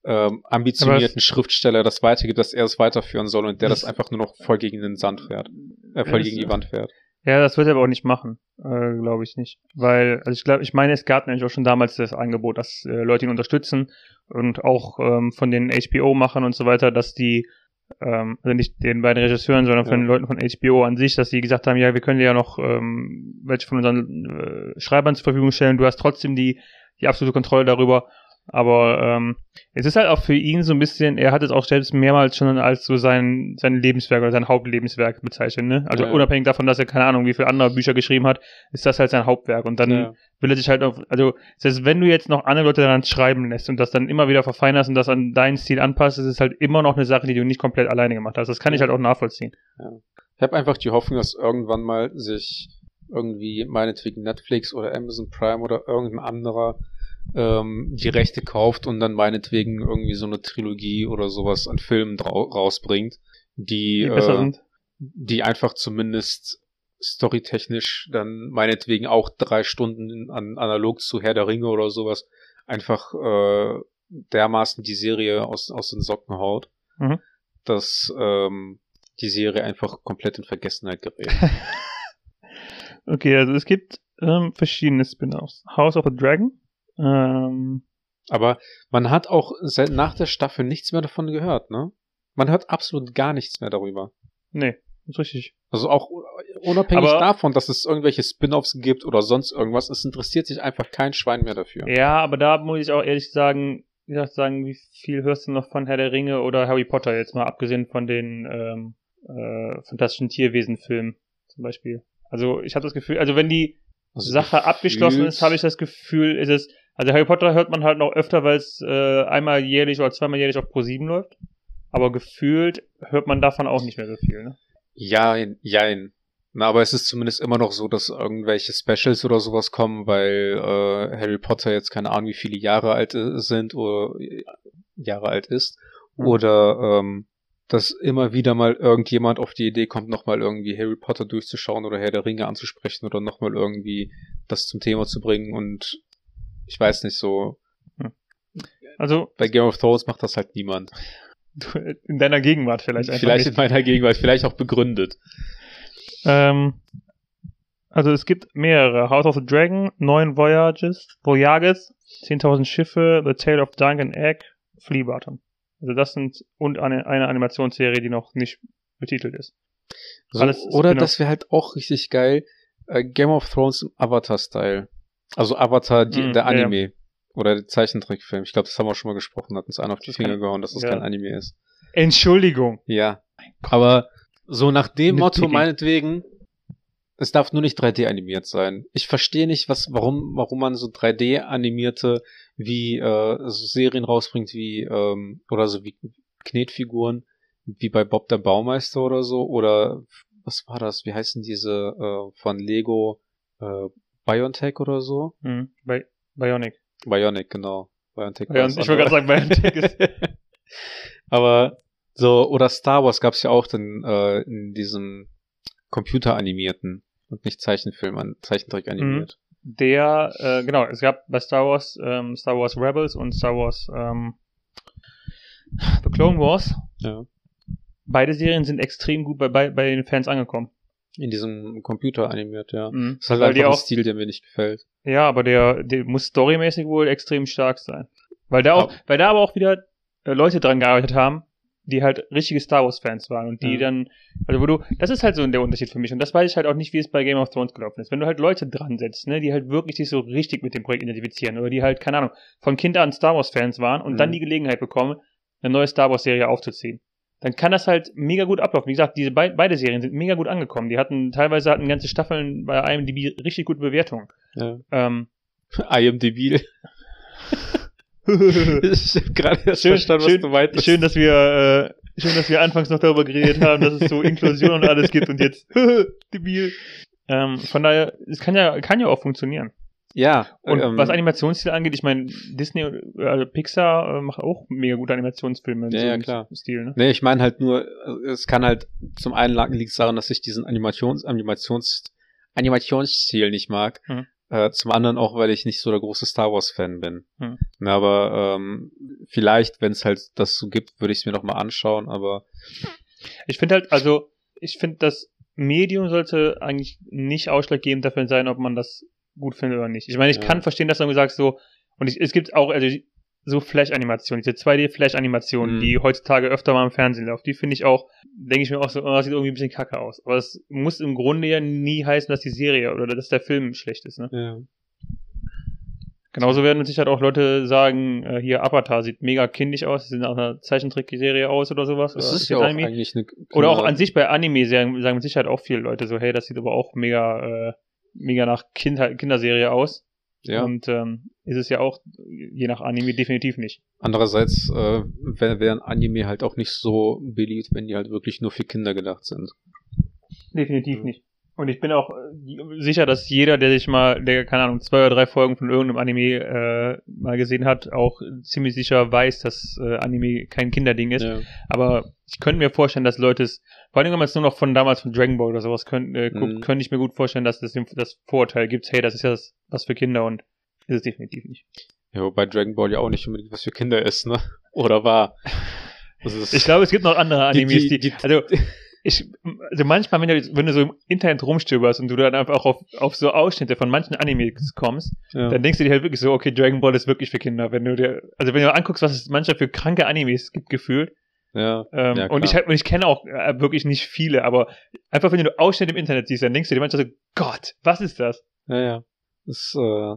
ähm, ambitionierten Schriftsteller das weitergibt, dass er es weiterführen soll und der das, Das- einfach nur noch voll gegen den Sand fährt, äh, voll gegen die Wand fährt. Ja, das wird er aber auch nicht machen, äh, glaube ich nicht. Weil, also ich glaube, ich meine, es gab nämlich auch schon damals das Angebot, dass äh, Leute ihn unterstützen und auch ähm, von den HBO-Machern und so weiter, dass die, ähm, also nicht den beiden Regisseuren, sondern von Ja. den Leuten von HBO an sich, dass die gesagt haben, ja, wir können dir ja noch ähm, welche von unseren äh, Schreibern zur Verfügung stellen, du hast trotzdem die, die absolute Kontrolle darüber. Aber ähm, es ist halt auch für ihn so ein bisschen, er hat es auch selbst mehrmals schon als so sein, sein Lebenswerk oder sein Hauptlebenswerk bezeichnet, ne? Also Ja, ja. unabhängig davon, dass er keine Ahnung, wie viele andere Bücher geschrieben hat, ist das halt sein Hauptwerk. Und dann Ja. will er sich halt auf, also selbst wenn du jetzt noch andere Leute daran schreiben lässt und das dann immer wieder verfeinerst und das an deinen Stil anpasst, ist es halt immer noch eine Sache, die du nicht komplett alleine gemacht hast. Das kann ich Ja. halt auch nachvollziehen. Ich habe einfach die Hoffnung, dass irgendwann mal sich irgendwie meinetwegen Netflix oder Amazon Prime oder irgendein anderer ähm, die Rechte kauft und dann meinetwegen irgendwie so eine Trilogie oder sowas an Filmen rausbringt, die, Die äh, die einfach zumindest storytechnisch dann meinetwegen auch drei Stunden an, analog zu Herr der Ringe oder sowas einfach äh, dermaßen die Serie aus, aus den Socken haut, Mhm. dass ähm, die Serie einfach komplett in Vergessenheit gerät. Okay, also es gibt ähm, verschiedene Spin-offs. House of the Dragon. Ähm, Aber man hat auch seit nach der Staffel nichts mehr davon gehört, ne? Man hört absolut gar nichts mehr darüber. nee, ist richtig. Also auch unabhängig Aber- davon, dass es irgendwelche Spin-offs gibt oder sonst irgendwas, es interessiert sich einfach kein Schwein mehr dafür. Ja, aber da muss ich auch ehrlich sagen, wie gesagt, sagen, wie viel hörst du noch von Herr der Ringe oder Harry Potter jetzt mal, abgesehen von den ähm, äh, fantastischen Tierwesen-Filmen zum Beispiel. Also ich habe das Gefühl, also wenn die Also Sache abgeschlossen ist, habe ich das Gefühl, ist es, also Harry Potter hört man halt noch öfter, weil es äh, einmal jährlich oder zweimal jährlich auf Pro 7 läuft. Aber gefühlt hört man davon auch nicht mehr so viel, ne? Jein, jein. Na, aber es ist zumindest immer noch so, dass irgendwelche Specials oder sowas kommen, weil äh, Harry Potter jetzt keine Ahnung, wie viele Jahre alt äh, sind oder äh, Jahre alt ist. Mhm. Oder ähm, dass immer wieder mal irgendjemand auf die Idee kommt, nochmal irgendwie Harry Potter durchzuschauen oder Herr der Ringe anzusprechen oder nochmal irgendwie das zum Thema zu bringen und ich weiß nicht so. Also Bei Game of Thrones macht das halt niemand. in deiner Gegenwart vielleicht Vielleicht nicht. in meiner Gegenwart, vielleicht auch begründet. Ähm, also es gibt mehrere. House of the Dragon, Neun Voyages, Voyages, 10.000 Schiffe, The Tale of Duncan Egg, Flea Bottom. Also das sind und eine, eine Animationsserie, die noch nicht betitelt ist. So, Alles oder Spin-off. das wäre halt auch richtig geil. Äh, Game of Thrones im Avatar-Style. Also Avatar, die, Mm, der ja, Anime. Oder der Zeichentrickfilm. Ich glaube, das haben wir schon mal gesprochen, hat uns einer auf die Das Finger gehauen, dass das ja. kein Anime ist. Entschuldigung. Ja. Aber so nach dem Nitpicking. Motto meinetwegen, es darf nur nicht 3D animiert sein. Ich verstehe nicht, was, warum, warum man so 3D animierte wie äh, so Serien rausbringt wie ähm, oder so wie Knetfiguren wie bei Bob der Baumeister oder so oder was war das? Wie heißen diese äh, von Lego äh, Biontech oder so? Mhm. Bi Bionic. Bionic, genau. Biontech. Bion ich wollte gerade sagen, Bionic ist. Aber so, oder Star Wars gab's ja auch dann äh, in diesem computeranimierten und nicht Zeichenfilm, an Zeichentrick animiert. Der, äh, genau, es gab bei Star Wars ähm, Star Wars Rebels und Star Wars ähm, The Clone Wars. Ja. Beide Serien sind extrem gut bei, bei, bei den Fans angekommen. In diesem Computer animiert, ja. Mhm. Das ist halt Weil einfach ein auch- Stil, der mir nicht gefällt. Ja, aber der, der muss storymäßig wohl extrem stark sein. Weil da auch, Aber- weil da aber auch wieder äh, Leute dran gearbeitet haben, die halt richtige Star Wars Fans waren und die Ja. dann, also wo du, das ist halt so der Unterschied für mich und das weiß ich halt auch nicht, wie es bei Game of Thrones gelaufen ist. Wenn du halt Leute dran setzt, ne, die halt wirklich sich so richtig mit dem Projekt identifizieren oder die halt, keine Ahnung, von Kind an Star Wars Fans waren und Mhm. dann die Gelegenheit bekommen, eine neue Star Wars Serie aufzuziehen. Dann kann das halt mega gut ablaufen. Wie gesagt, diese bei, beide Serien sind mega gut angekommen. Die hatten, teilweise hatten ganze Staffeln bei IMDb richtig gute Bewertungen. Ja. Ähm, IMDb. ich hab gerade erst Schön, verstanden, was schön, du meintest. Schön, dass wir, äh, schön, dass wir anfangs noch darüber geredet haben, dass es so Inklusion und alles gibt und jetzt, debil. Ähm, von daher, es kann ja, kann ja auch funktionieren. Ja. Und ähm, was Animationsstil angeht, ich meine, Disney, also Pixar äh, macht auch mega gute Animationsfilme in Ja, so ja, einem klar. Stil, ne? Nee, ich meine halt nur, es kann halt zum einen liegt es daran, dass ich diesen Animations, Animations, Animationsstil nicht mag. Mhm. Äh, zum anderen auch, weil ich nicht so der große Star Wars Fan bin. Mhm. Na, aber ähm, vielleicht, wenn es halt das so gibt, würde ich es mir noch mal anschauen. Aber Ich finde halt, also, ich finde, das Medium sollte eigentlich nicht ausschlaggebend dafür sein, ob man das gut findet oder nicht. Ich meine, ich Ja. kann verstehen, dass du sagst so, und ich, es gibt auch, also so Flash-Animationen, diese 2D-Flash-Animationen, Mhm. die heutzutage öfter mal im Fernsehen laufen, die finde ich auch, denke ich mir auch so, oh, das sieht irgendwie ein bisschen kacke aus. Aber es muss im Grunde ja nie heißen, dass die Serie oder dass der Film schlecht ist, ne? ja. Genauso werden mit Sicherheit auch Leute sagen, äh, hier Avatar sieht mega kindisch aus, sieht nach einer Zeichentrickserie aus oder sowas. Das oder ist ja auch Anime. eigentlich eine Oder auch an sich bei Anime sagen, sagen mit Sicherheit auch viele Leute so, hey, das sieht aber auch mega, äh, mega nach Kindheit, Kinderserie aus. ja. Und ähm, ist es ja auch, je nach Anime, definitiv nicht. Andererseits äh, wäre wär ein Anime halt auch nicht so beliebt, wenn die halt wirklich nur für Kinder gedacht sind. Definitiv Mhm. nicht. Und ich bin auch äh, sicher, dass jeder, der sich mal, der, keine Ahnung, zwei oder drei Folgen von irgendeinem Anime äh, mal gesehen hat, auch ziemlich sicher weiß, dass äh, Anime kein Kinderding ist. Ja. Aber ich könnte mir vorstellen, dass Leute es, vor allem wenn man es nur noch von damals von Dragon Ball oder sowas könnt, äh, guckt, Mhm. könnte ich mir gut vorstellen, dass es das, das Vorurteil gibt, hey, das ist ja das, was für Kinder und ist es definitiv nicht. ja, wobei Dragon Ball ja auch nicht unbedingt was für Kinder ist, ne? Oder war. Ich glaube, es gibt noch andere Die- Animes, die, die- die- also ich, also manchmal, wenn du, wenn du so im Internet rumstöberst und du dann einfach auch auf, auf so Ausschnitte von manchen Animes kommst, ja. dann denkst du dir halt wirklich so, okay, Dragon Ball ist wirklich für Kinder. Wenn du dir, also wenn du anguckst, was es manchmal für kranke Animes gibt, gefühlt, ja. ähm, Ja, und ich halt, und ich kenne auch äh, wirklich nicht viele, aber einfach wenn du Ausschnitte im Internet siehst, dann denkst du dir manchmal so, Gott, was ist das? Ja, ja. Das, äh,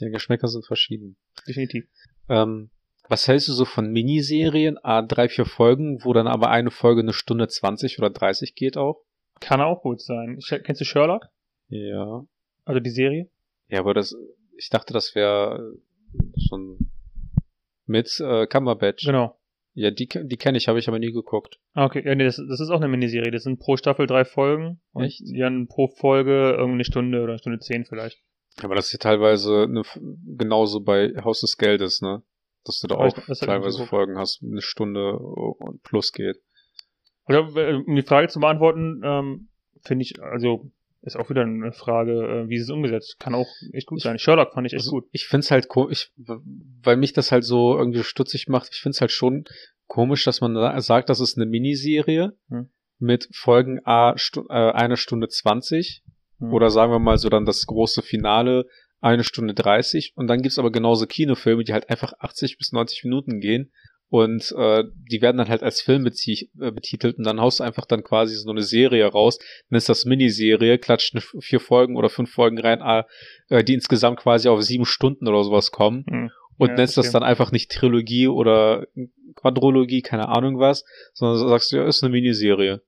die Geschmäcker sind verschieden. Definitiv. Ähm, was hältst du so von Miniserien, a drei, vier Folgen, wo dann aber eine Folge eine Stunde 20 oder 30 geht auch? Kann auch gut sein. Kennst du Sherlock? Ja. Also die Serie? Ja, aber das, ich dachte, das wäre so ein mit äh, Cumberbatch. Genau. Ja, die, die kenne ich, habe ich aber nie geguckt. Ah, Okay, ja, nee, das, das ist auch eine Miniserie. Das sind pro Staffel drei Folgen. Und Echt? Die haben pro Folge irgendeine Stunde oder eine Stunde zehn vielleicht. Aber das ist ja teilweise eine, genauso bei Haus des Geldes, ne? Dass du da Aber auch ich teilweise. Folgen hast, eine Stunde und plus geht. Oder äh, um die Frage zu beantworten, ähm, finde ich, also ist auch wieder eine Frage, äh, wie ist es umgesetzt? Kann auch echt gut sein. Sherlock fand ich echt Also, gut. Ich find's halt komisch, weil mich das halt so irgendwie stutzig macht. Ich find's halt schon komisch, dass man sagt, das ist eine Miniserie Hm. mit Folgen A Stu äh, eine Stunde 20 Hm. oder sagen wir mal so dann das große Finale eine Stunde 30 und dann gibt's aber genauso Kinofilme, die halt einfach 80 bis 90 Minuten gehen und äh, die werden dann halt als Film äh, betitelt und dann haust du einfach dann quasi so eine Serie raus, dann ist das Miniserie, klatscht vier Folgen oder fünf Folgen rein, ah, äh, die insgesamt quasi auf sieben Stunden oder sowas kommen Hm. und Ja, nennst das verstehe. dann einfach nicht Trilogie oder Quadrologie, keine Ahnung was, sondern sagst du, ja, ist eine Miniserie.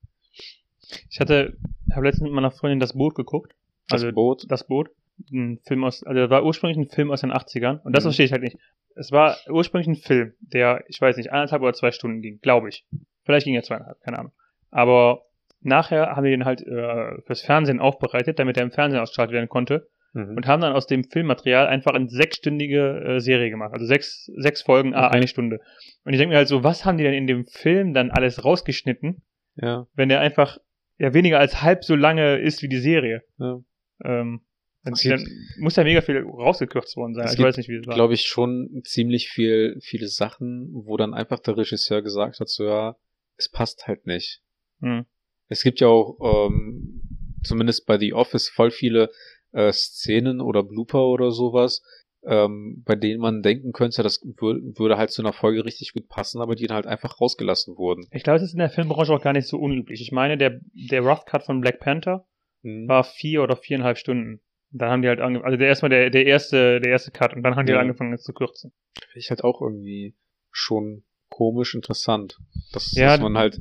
Ich hatte, habe letztens mit meiner Freundin das Boot geguckt. Das Also Boot. das Boot. Ein Film aus, also das war ursprünglich ein Film aus den 80ern. Und das Mhm. verstehe ich halt nicht. Es war ursprünglich ein Film, der, ich weiß nicht, eineinhalb oder zwei Stunden ging, glaube ich. Vielleicht ging er zweieinhalb, keine Ahnung. Aber nachher haben die den halt äh, fürs Fernsehen aufbereitet, damit er im Fernsehen ausgestrahlt werden konnte. Mhm. Und haben dann aus dem Filmmaterial einfach eine sechsstündige äh, Serie gemacht. Also sechs, sechs Folgen, ah, Okay. eine Stunde. Und ich denke mir halt so, was haben die denn in dem Film dann alles rausgeschnitten, Ja, wenn der einfach ja weniger als halb so lange ist wie die Serie? ja. Ähm, dann, Es muss ja mega viel rausgekürzt worden sein. Es Ich gibt, weiß nicht, wie es war. glaube ich, schon ziemlich viel, viele Sachen, wo dann einfach der Regisseur gesagt hat, so ja, es passt halt nicht. Hm. Es gibt ja auch, ähm, zumindest bei The Office, voll viele äh, Szenen oder Blooper oder sowas, ähm, bei denen man denken könnte, das wür würde halt zu einer Folge richtig gut passen, aber die dann halt einfach rausgelassen wurden. Ich glaube, das ist in der Filmbranche auch gar nicht so unüblich. Ich meine, der, der Rough Cut von Black Panther Mhm. war vier oder viereinhalb Stunden. Dann haben die halt angefangen, also der erstmal der, der erste, der erste Cut und dann haben die Ja. halt angefangen, es zu kürzen. Finde ich halt auch irgendwie schon komisch interessant. Dass, Ja, dass man halt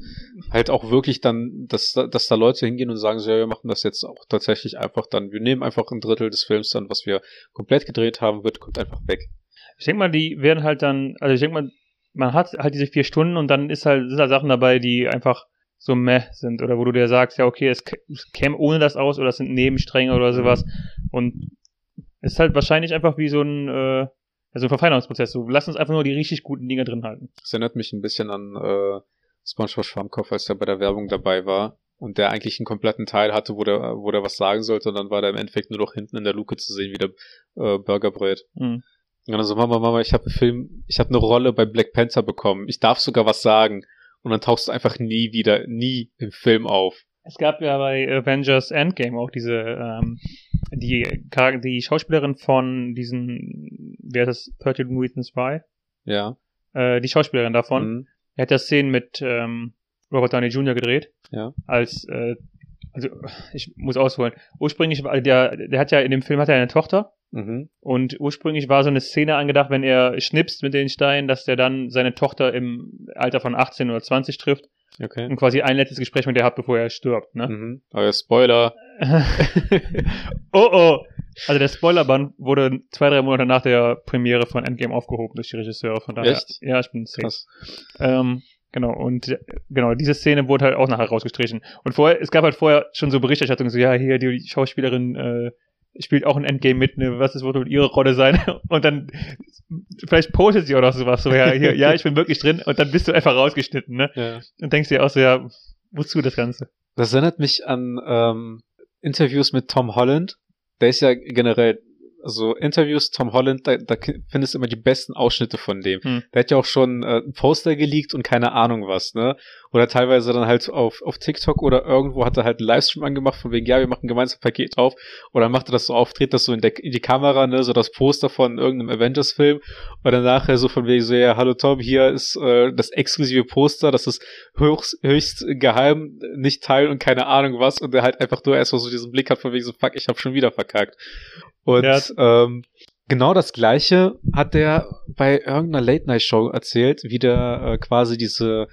halt auch wirklich dann, dass, da- dass da Leute hingehen und sagen, so, ja, wir machen das jetzt auch tatsächlich einfach dann, wir nehmen einfach ein Drittel des Films dann, was wir komplett gedreht haben, wird, kommt einfach weg. Ich denke mal, die werden halt dann, also ich denke mal, man hat halt diese vier Stunden und dann ist halt, sind da Sachen dabei, die einfach so meh sind oder wo du dir sagst, ja, okay, es, es käme ohne das aus oder es sind Nebenstränge oder sowas und es ist halt wahrscheinlich einfach wie so ein, äh, ja, so ein Verfeinerungsprozess. So, lass uns einfach nur die richtig guten Dinge drin halten. Das erinnert mich ein bisschen an äh, SpongeBob Schwammkopf, als der bei der Werbung dabei war und der eigentlich einen kompletten Teil hatte, wo der, wo der was sagen sollte und dann war der im Endeffekt nur noch hinten in der Luke zu sehen, wie der äh, Burger brät. Mhm. Und dann so, Mama, Mama, ich habe einen Film, ich habe eine Rolle bei Black Panther bekommen. Ich darf sogar was sagen. Und dann tauchst du einfach nie wieder, nie im Film auf. Es gab ja bei Avengers Endgame auch diese, ähm, die, die Schauspielerin von diesen, wer das, 13 Reasons Why? Ja. Äh, die Schauspielerin davon. Mhm. Er hat ja Szenen mit ähm, Robert Downey Jr. gedreht. Ja. Als, äh, also ich muss ausholen. Ursprünglich war der, der hat ja in dem Film hat er eine Tochter Mhm. und ursprünglich war so eine Szene angedacht, wenn er schnipst mit den Steinen, dass der dann seine Tochter im Alter von 18 oder 20 trifft Okay. und quasi ein letztes Gespräch mit der hat, bevor er stirbt, ne? Mhm. Aber Spoiler. oh oh! Also der Spoilerband wurde zwei, drei Monate nach der Premiere von Endgame aufgehoben durch die Regisseure, von daher. Echt? Ja, ich bin safe. Krass. Ähm, genau, und äh, genau, diese Szene wurde halt auch nachher rausgestrichen. Und vorher, es gab halt vorher schon so Berichterstattungen, so, ja, hier, die Schauspielerin äh, spielt auch ein Endgame mit, ne, was ist wohl ihre Rolle sein? Und dann, vielleicht postet sie auch noch sowas, so, ja, hier, ja, ich bin wirklich drin, und dann bist du einfach rausgeschnitten, ne? Ja. Und denkst dir auch so, ja, wozu das Ganze? Das erinnert mich an ähm, Interviews mit Tom Holland. Der ist ja generell, also Interviews Tom Holland, da, da findest du immer die besten Ausschnitte von dem. Hm. Der hat ja auch schon äh, ein Poster geleakt und keine Ahnung was, ne? Oder teilweise dann halt auf, auf TikTok oder irgendwo hat er halt einen Livestream angemacht, von wegen, ja, wir machen gemeinsam ein Paket auf. Oder macht er das so auf, dreht das so in, der, in die Kamera, ne, so das Poster von irgendeinem Avengers-Film. Und dann nachher so von wegen so, ja, hallo Tom, hier ist äh, das exklusive Poster, das ist höchst, höchst geheim, nicht teilen und keine Ahnung was. Und der halt einfach nur erstmal so diesen Blick hat von wegen so, fuck, ich hab schon wieder verkackt. Und Ja. Ähm, genau das gleiche hat der bei irgendeiner Late-Night-Show erzählt, wie der äh, quasi diese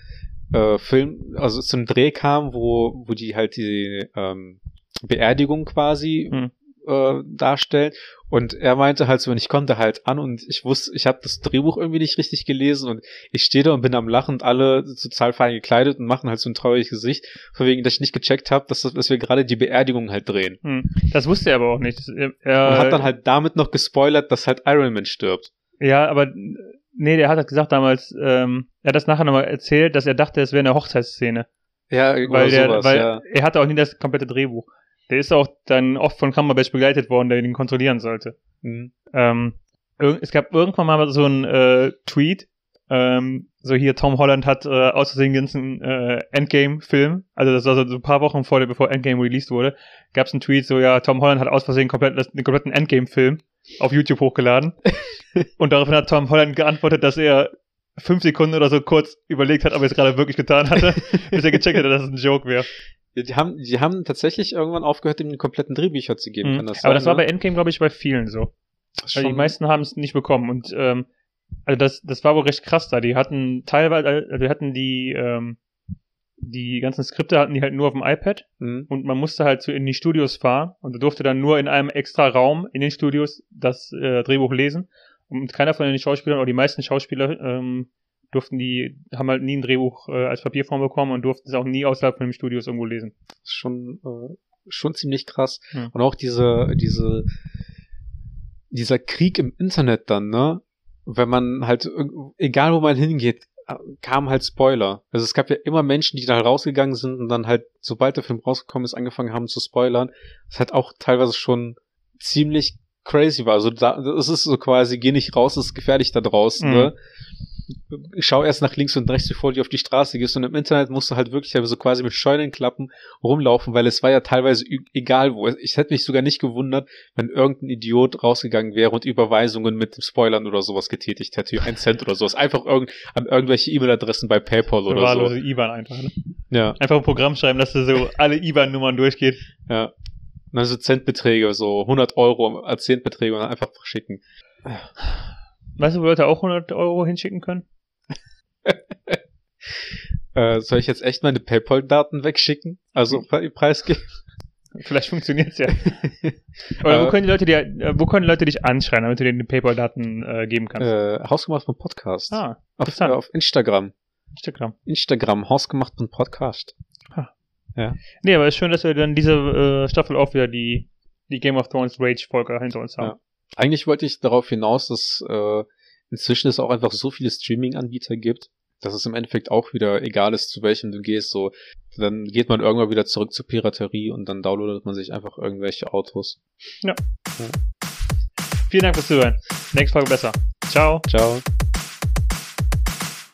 äh, Film, also zum Dreh kam, wo, wo die halt die ähm, Beerdigung quasi Hm. Äh, darstellen. Und er meinte halt so, und ich konnte halt an und ich wusste, ich habe das Drehbuch irgendwie nicht richtig gelesen und ich stehe da und bin am Lachen und alle total fein gekleidet und machen halt so ein trauriges Gesicht, von wegen, dass ich nicht gecheckt habe, dass, das- dass wir gerade die Beerdigung halt drehen. Hm. Das wusste er aber auch nicht. Er, er, Und hat dann halt damit noch gespoilert, dass halt Iron Man stirbt. Ja, aber nee, der hat halt gesagt damals, ähm, er hat das nachher nochmal erzählt, dass er dachte, es wäre eine Hochzeitsszene. Ja, Weil, der, sowas, weil ja. er hatte auch nie das komplette Drehbuch. Der ist auch dann oft von Cumberbatch begleitet worden, der ihn kontrollieren sollte. Mhm. Ähm, es gab irgendwann mal so einen äh, Tweet, ähm, so hier Tom Holland hat äh, aus Versehen ganzen äh, Endgame-Film, also das war so ein paar Wochen vor der, bevor Endgame released wurde, gab es einen Tweet, so ja, Tom Holland hat aus Versehen komplett, den kompletten Endgame-Film auf YouTube hochgeladen. Und daraufhin hat Tom Holland geantwortet, dass er fünf Sekunden oder so kurz überlegt hat, ob er es gerade wirklich getan hatte, bis er gecheckt hatte, dass es ein Joke wäre. Die haben, die haben tatsächlich irgendwann aufgehört, ihm die kompletten Drehbücher zu geben. Mhm. Das Aber sein, das war ne? bei Endgame, glaube ich, bei vielen so. Weil die meisten haben es nicht bekommen. Und ähm, also das, das war wohl recht krass da. Die hatten teilweise, also die hatten die, ähm, die ganzen Skripte hatten die halt nur auf dem iPad Mhm. und man musste halt so in die Studios fahren und du durfte dann nur in einem extra Raum in den Studios das äh, Drehbuch lesen und keiner von den Schauspielern oder die meisten Schauspieler ähm, durften die, haben halt nie ein Drehbuch äh, als Papierform bekommen und durften es auch nie außerhalb von den Studios irgendwo lesen. schon, äh, schon ziemlich krass. Ja. Und auch diese, diese, dieser Krieg im Internet dann, ne? Wenn man halt, egal wo man hingeht, äh, kamen halt Spoiler. Also es gab ja immer Menschen, die da rausgegangen sind und dann halt, sobald der Film rausgekommen ist, angefangen haben zu spoilern. Das hat auch teilweise schon ziemlich crazy war. Also da, es ist so quasi, geh nicht raus, es ist gefährlich da draußen, Mhm. ne? Schau erst nach links und rechts, bevor du auf die Straße gehst. Und im Internet musst du halt wirklich so quasi mit Scheunenklappen rumlaufen, weil es war ja teilweise egal wo. Ich hätte mich sogar nicht gewundert, wenn irgendein Idiot rausgegangen wäre und Überweisungen mit Spoilern oder sowas getätigt hätte. Ein Cent oder sowas. Einfach irgend, an irgendwelche E-Mail-Adressen bei PayPal oder so. Wahllose IBAN einfach. Ne? Ja, Einfach ein Programm schreiben, dass du so alle IBAN-Nummern durchgeht. ja. Und dann so Centbeträge, so 100 Euro als Centbeträge und dann einfach verschicken. Weißt du, wo Leute auch 100 Euro hinschicken können? Äh, soll ich jetzt echt meine PayPal-Daten wegschicken? Also pre preisgeben? Vielleicht funktioniert's ja. Oder wo Äh, können die Leute dir, äh, wo können Leute dich anschreien, damit du denen die PayPal-Daten äh, geben kannst? Äh, Hausgemacht von Podcast. ah, auf, äh, auf Instagram. Instagram. Instagram, Hausgemacht von Podcast. Nee, aber es ist schön, dass wir dann diese äh, Staffel auch wieder die, die Game of Thrones Rage-Folge hinter uns haben. Ja. Eigentlich wollte ich darauf hinaus, dass äh, inzwischen es auch einfach so viele Streaming-Anbieter gibt, dass es im Endeffekt auch wieder egal ist, zu welchem du gehst. So, dann geht man irgendwann wieder zurück zur Piraterie und dann downloadet man sich einfach irgendwelche Autos. Vielen Dank fürs Zuhören. Nächste Folge besser. Ciao. Ciao.